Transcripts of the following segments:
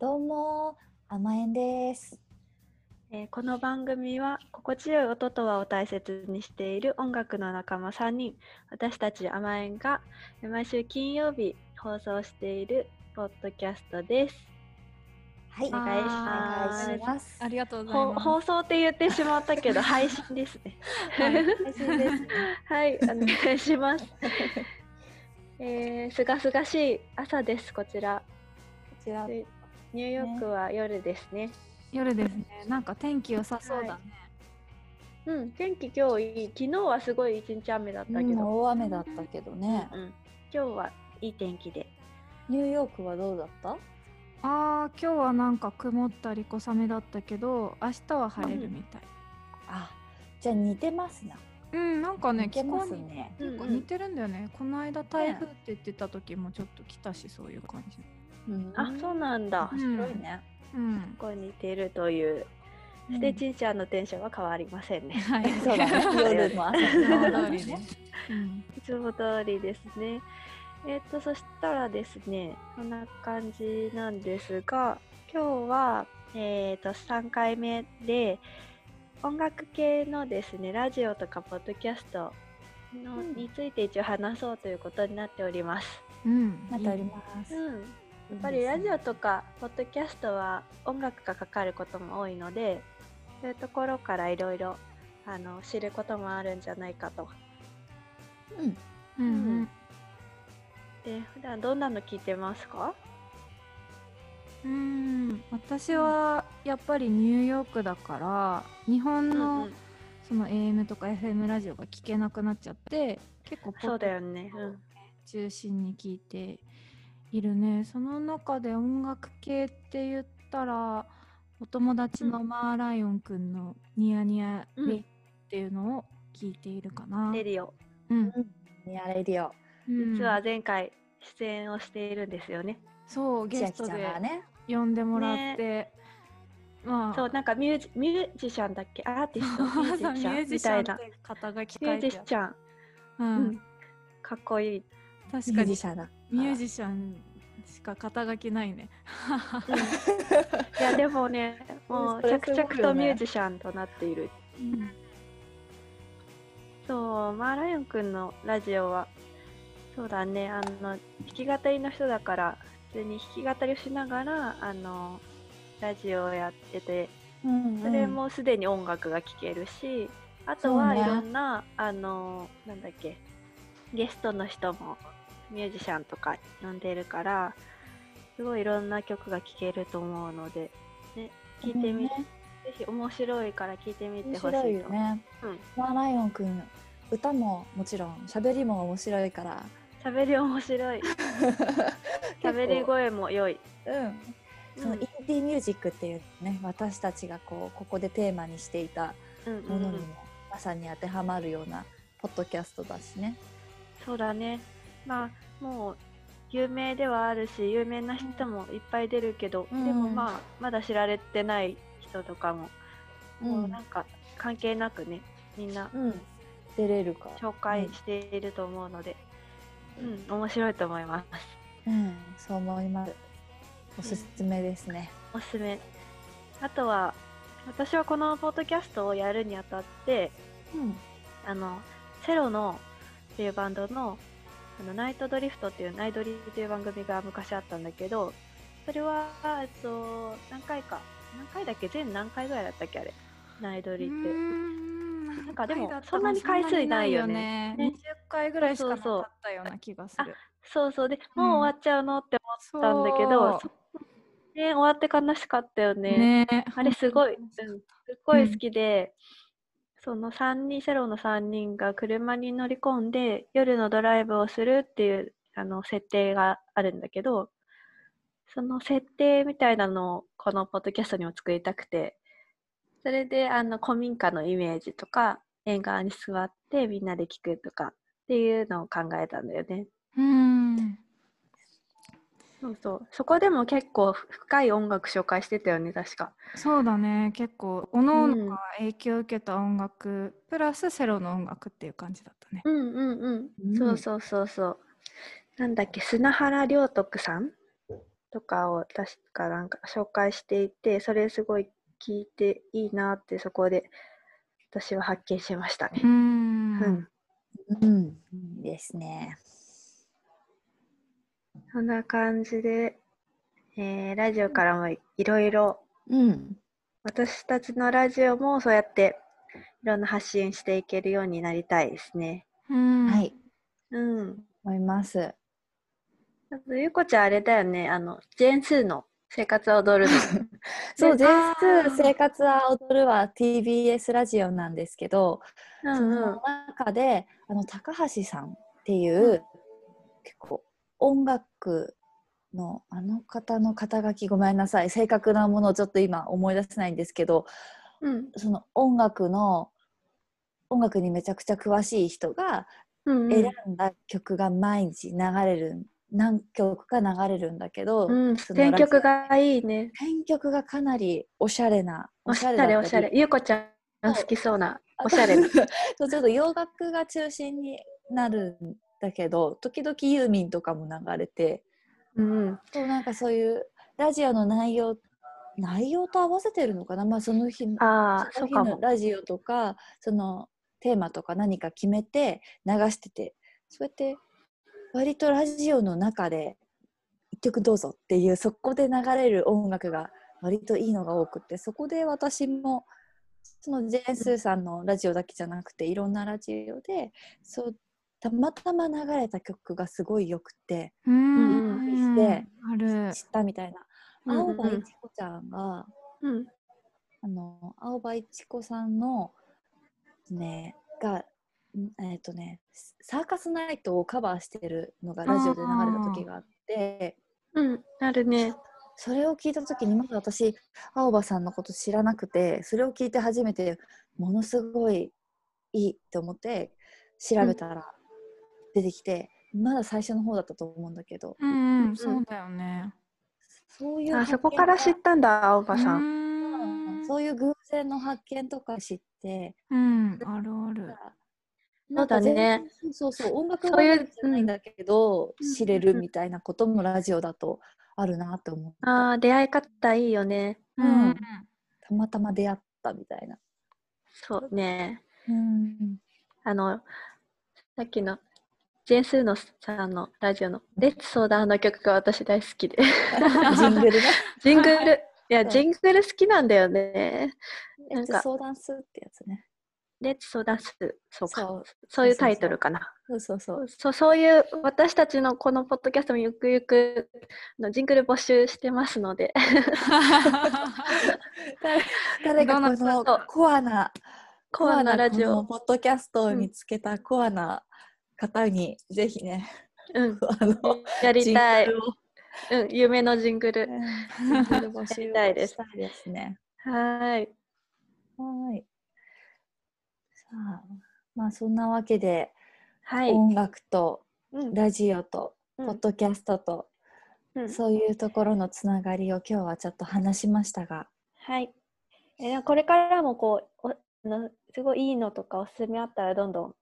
どうも、甘えんです。えーこの番組は心地よい音とはを大切にしている音楽の仲間3人私たち甘えんがえー毎週金曜日放送しているポッドキャストです。はい、お願いしますます。ありがとうございほます。放送って言ってしまったけど配信ですね。はい配信ですねはい、お願いします。えー、すがすがしい朝ですこちら。こちら、でニューヨークは夜ですね。夜ですね。なんか天気良さそうだね。うん、天気今日いい。昨日はすごい一日雨だったけうんど、大雨だったけどね。うん、今日はいい天気で。ニューヨークはどうだった？ああ、今日はなんか曇ったり小雨だったけど、明日は晴れるみたい。あ、じゃあ似てますな。うん、なんかね、気候にね。うん結構似てるんだよね。この間台風って言ってた時もちょっと来たし、そういう感じ。うんあ、そうなんだ。うん白いね。うん。ごい似てるという。うんで、ちんちゃんのテンションは変わりませんね。はい。そうだね。夜も朝いつもも通りね。うん。いつも通りですね。えっ、と、そしたらですね、こんな感じなんですが、今日は、えっ、と、3回目で、音楽系のですね、ラジオとかポッドキャストの、うんについて一応話そうということになっております。うん。なっております。うん。やっぱりラジオとかポッドキャストは音楽がかかることも多いのでそういうところからいろいろあの知ることもあるんじゃないかと。うん。うん。うん。で普段どんなの聞いてますか？うん。私はやっぱりニューヨークだから、日本のその AM とか FM ラジオが聞けなくなっちゃって結構ポそうッドだよね。うん中心に聞いているね。その中で音楽系って言ったらお友達のマーライオンくんの「ニヤニヤレイ」っていうのを聞いているかな、レディオ。うん。ニアレディオ。うん。実は前回出演をしているんですよね。そうゲストで。呼んでもらって、まあ。そうなんかミュージミュージシャンだっけ？アーティスト？ミュージシャン？みたいな。肩書きミュージシャン、ううんん、かっこいい。確かに。ミュージシャンだ。ミュージシャンしか肩書きないね。うん。いやでもねもう着々とミュージシャンとなっている。うん。そう、マーライオンくんのラジオは、そうだね、あの、弾き語りの人だから、普通に弾き語りをしながら、あの、ラジオをやってて、うんそれもすでに音楽が聴けるし、あとはいろんな、あの、なんだっけ、ゲストの人もミュージシャンとか呼んでるから、すごいいろんな曲が聴けると思うので、ね、聞いてみ、ねぜひ面白いから聞いてみて面ほしいと。白いよね。うん。マーライオンくん歌ももちろん喋りも面白いから。喋り面白い。喋り声も良い。うん。そのうんインディーミュージックっていうね、私たちがこうここでテーマにしていたうんうんうんものにもまさに当てはまるようなポッドキャストだしね。そうだね。まあ、もう、有名ではあるし、有名な人もいっぱい出るけど、うんでもまあ、まだ知られてない人とかも、もうなんか、関係なくね、みんなうん、出れるから。紹介していると思うので、うん、面白いと思います。うん、そう思います。おすすめですね。おすすめ。あとは、私はこのポッドキャストをやるにあたって、うん。あの、セロのっていうバンドの、あのナイトドリフトっていう、ナイドリっていう番組が昔あったんだけど、それは、えっと、何回か、何回だっけ？全何回ぐらいだったっけ？あれ。ナイドリって。な？なんかでもそんなに回数ないよね。ね。20回ぐらいしかなそうそうかったような気がする。そうそう。で、うん。もう終わっちゃうのって思ったんだけど、ね、終わって悲しかったようね。ね。あれすごい、本うん、すっごい好きで、その3人、セロの3人が車に乗り込んで夜のドライブをするっていうあの設定があるんだけど、その設定みたいなのをこのポッドキャストにも作りたくて、それであの古民家のイメージとか、縁側に座ってみんなで聞くとかっていうのを考えたんだよね。うんそうそう。そこでも結構深い音楽紹介してたよね、確か。そうだね結構おのおうんのが影響を受けた音楽、プラスセロの音楽っていう感じだったね。うんうんうん。うんそうそうそうそう。なんだっけ、砂原良徳さんとかを確かなんか紹介していてそれすごい聞いていいなってそこで私は発見しましたねう。んうん、うん、いいですね。そんな感じで、えーラジオからもいろいろうん、私たちのラジオもそうやっていろんな発信していけるようになりたいですね。うんはい、うん。思います。あとゆうこちゃんあれだよね、あの、ジェーンスーの生活を踊るの。そう、で全あー数生活は踊るは TBS ラジオなんですけど、うんその中であの高橋さんっていう、結構音楽のあの方の肩書きごめんなさい正確なものをちょっと今思い出せないんですけどうん。その音楽の音楽にめちゃくちゃ詳しい人がうん。選んだ曲が毎日流れる、何曲か流れるんだけど、うん。その選曲がいいね。オ選曲がかなりおしゃれなおしゃれおしゃれ。ゆうこちゃん好きそうなおしゃれな。そうちょっと洋楽が中心になるんだけど時々ユーミンとかも流れてうん。そうなんかそういうラジオの内容内容と合わせてるのかな、まあ、その日のああ、その日。のラジオとかそのテーマとか何か決めて流しててそうやって割とラジオの中で一曲どうぞっていうそこで流れる音楽が割といいのが多くてそこで私もそのジェーン・スーさんのラジオだけじゃなくていろんなラジオでそうたまたま流れた曲がすごいよくてうんである知ったみたいな青葉一子ちゃんが、うん。あの青葉一子さんのねがんえっ、とねサーカスナイトをカバーしてるのがラジオで流れた時があってうん。あるね。それを聞いた時にまだ私青葉さんのこと知らなくてそれを聞いて初めてものすごいいいって思って調べたら出てきて、まだ最初の方だったと思うんだけど。うんうんそう。だよね。そういうあそこから知ったんだ、青葉さ。うん。んそういう偶然の発見とか知って。うんあるある。そうだね。そうそう音楽そういう番組じゃないんだけど、うん。知れるみたいなこともラジオだとあるなって思った、ああ、出会い方いいよね。うん。たまたま出会ったみたいな、そうね。うん、あの、さっきのジェーンスーのさんのラジオの「レッツ相談」の曲が私大好きで。ジングルね。ジングル、いや、うんジングル好きなんだよね。えなんか。相談するってやつね。レッツ相談す。る。そうか。そう。いうタイトルかな。そうそうそう。そうそういう私たちのこのポッドキャストもゆくゆくあのジングル募集してますので。誰かこのコアなコアなラジオ。ポッドキャストを見つけたコアな方に、ぜひねうん。あのやりたい。うん夢のジングル。募集やりたいです。ですね。はーいはい。さあ、まあそんなわけで、はい。音楽とうん。ラジオとうん。ポッドキャストと、うん。そういうところのつながりを今日はちょっと話しましたが、はい。えこれからもこうおあのすごいいいのとかおすすめあったらどんどん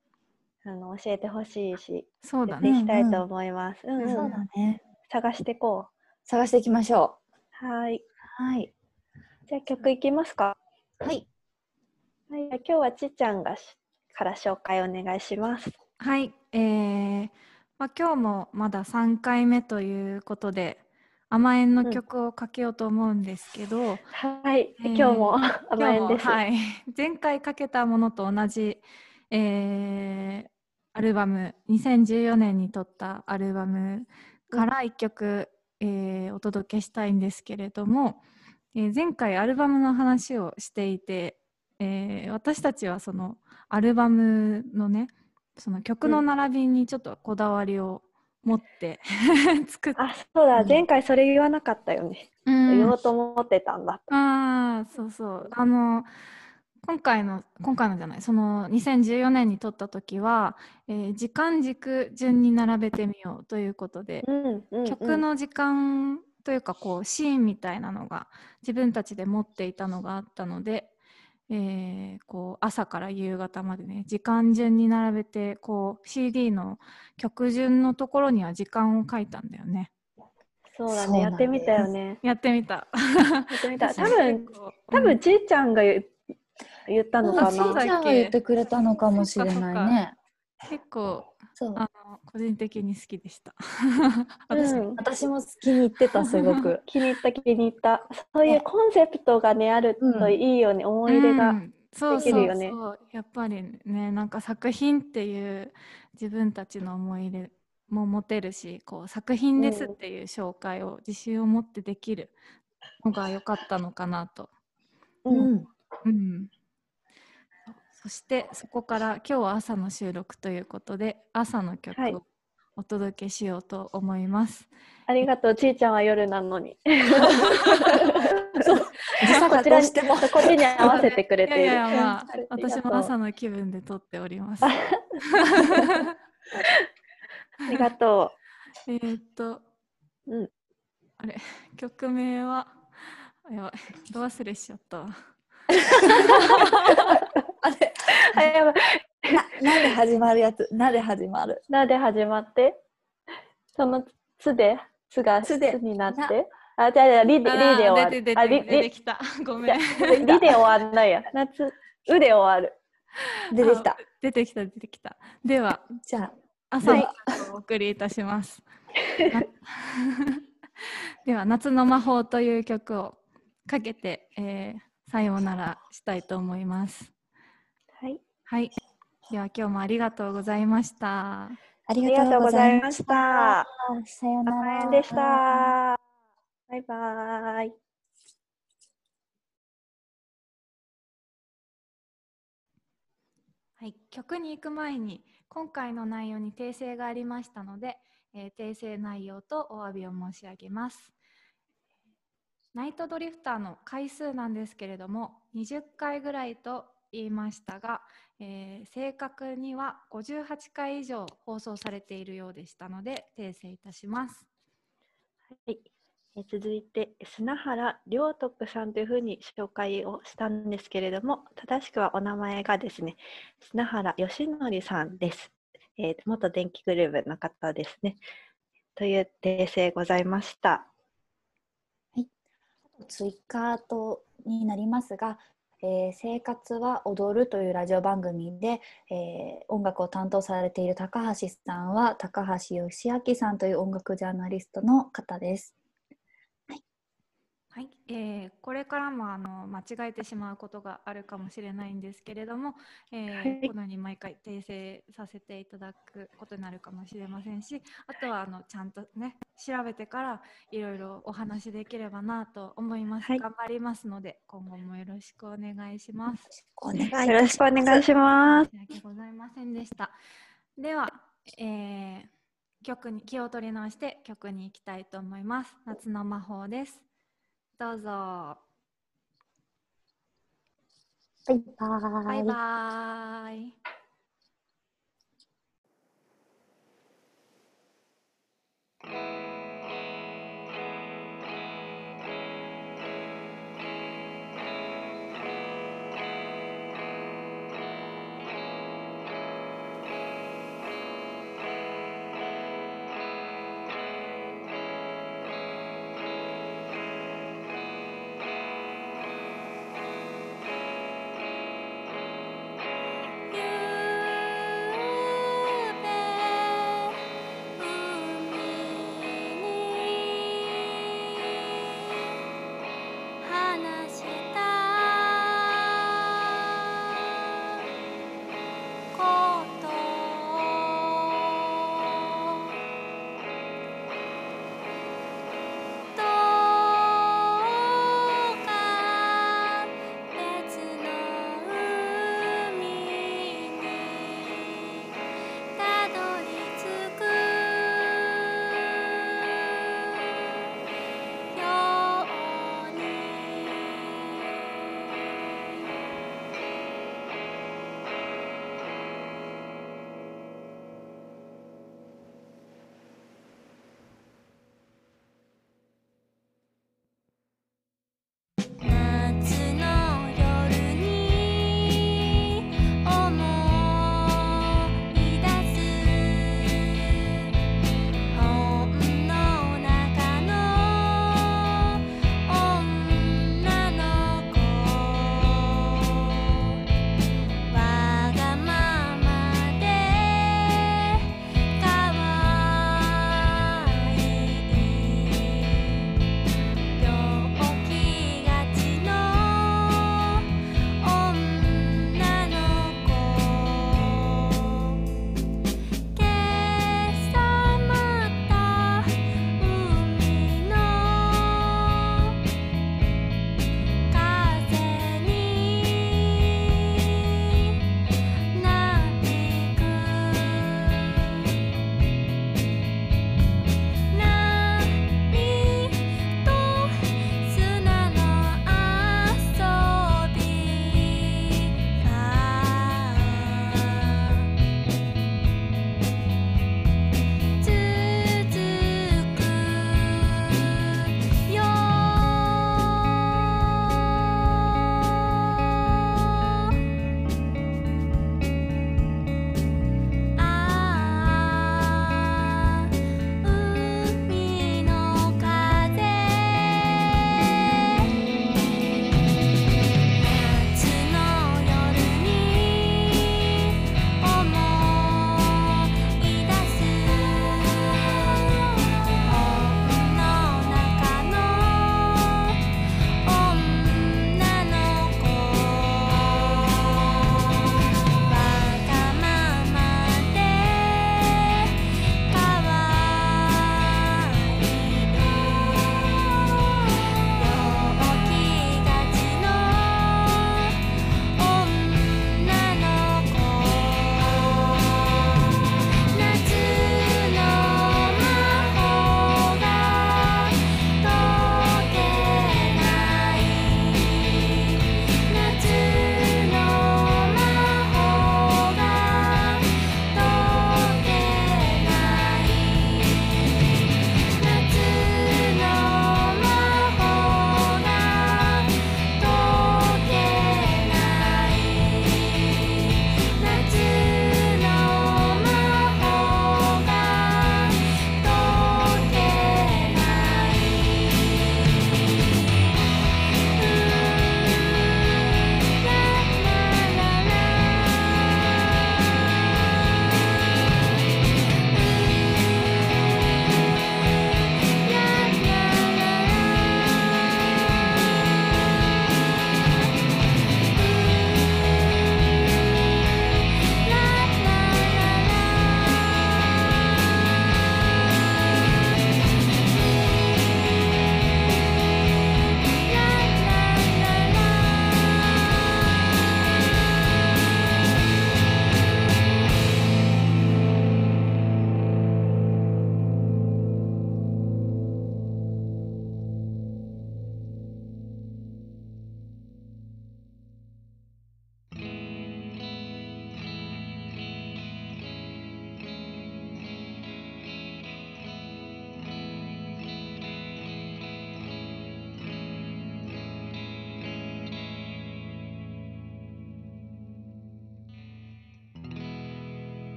あの教えてほしいしそうだねいきたいと思います、うんうんそうだね。探していこ探していきましょうはい。う。はい。じゃあ曲いきますか。はい。はい。今日はちっちゃんがしから紹介お願いします。はい、えーまあ、今日もまだ3回目ということで甘えんの曲をかけようと思うんですけど、はい。えー今日も甘えんです。はい、前回かけたものと同じ、えーアルバム2014年に撮ったアルバムから1曲、えーお届けしたいんですけれども、えー前回アルバムの話をしていて、えー私たちはそのアルバムのねその曲の並びにちょっとこだわりを持って、作っあ、そうだ、うん。前回それ言わなかったよね。うん。言おうと思ってたんだ。ああそうそう。あの今回の今回のじゃないその2014年に撮った時は、えー時間軸順に並べてみようということで、うん、うん、うん。曲の時間というかこうシーンみたいなのが自分たちで持っていたのがあったので、えーこう朝から夕方までね時間順に並べてこう CD の曲順のところには時間を書いたんだよね。そうだねやってみたよでねやってみた。やってみた 多分多分ちーちゃんが言言ったのかあしーなちゃんが言ってくれたのかもしれないね。結構そう。あの個人的に好きでした。う私ん。私も気に入ってた すごく。気に入った気に入った。そういうコンセプトがねあるといいよね、思い出が、うん。そうできそう。るよね。そうやっぱりねなんか作品っていう自分たちの思い入れも持てるしこう作品ですっていう紹介を自信を持ってできるのが良かったのかなと。うん。うん。うん、そしてそこから今日は朝の収録ということで朝の曲はいをお届けしようと思います。ありがとうちーちゃんは夜なのにそう。時差がどうしても。こっちに合わせてくれているいやいやまあ 私も朝の気分で撮っております。ありがとえーっと、うんあれ、曲名は、やばい、ど忘れしちゃったわ。あれ、うあやばいな、なんで始まるやつ、なで始まる？なで始まって？そのつで？つがつつでになって？あじゃあじゃあリでリで終わるあリて出てリきた。ごめん。リで終わんないや夏うで終わる出てきたあ。出てきた、出てきた。では、じゃあ、朝お送りいたします。な では、夏の魔法という曲をかけて、えーさようならしたいと思います。はいはい。では、今日もありがとうございました。あありがとうございました。さよなら。でした。バイバイ。はい、曲に行く前に今回の内容に訂正がありましたので、えー訂正内容とお詫びを申し上げます。ナイトドリフターの回数なんですけれども20回ぐらいと言いましたが、えー正確には58回以上放送されているようでしたので訂正いたします。はい、え続いて砂原良徳さんというふうに紹介をしたんですけれども正しくはお名前がですね砂原義則さんです、えー元電気グループの方ですね。という訂正ございました。追加とになりますが、えー生活は踊る」というラジオ番組で、えー音楽を担当されている高橋さんは高橋義明さんという音楽ジャーナリストの方です。はい、えーこれからもあの間違えてしまうことがあるかもしれないんですけれども、えーはいこのように毎回訂正させていただくことになるかもしれませんしあとはあのちゃんとね調べてからいろいろお話できればなと思います、はい頑張りますので今後もよろしくお願いします。お願いいたしますよろしくお願いします申し訳ございませんでした。では、えー曲に気を取り直して曲に行きたいと思います。夏の魔法です。どうぞ。バイバーイバイバーイ。「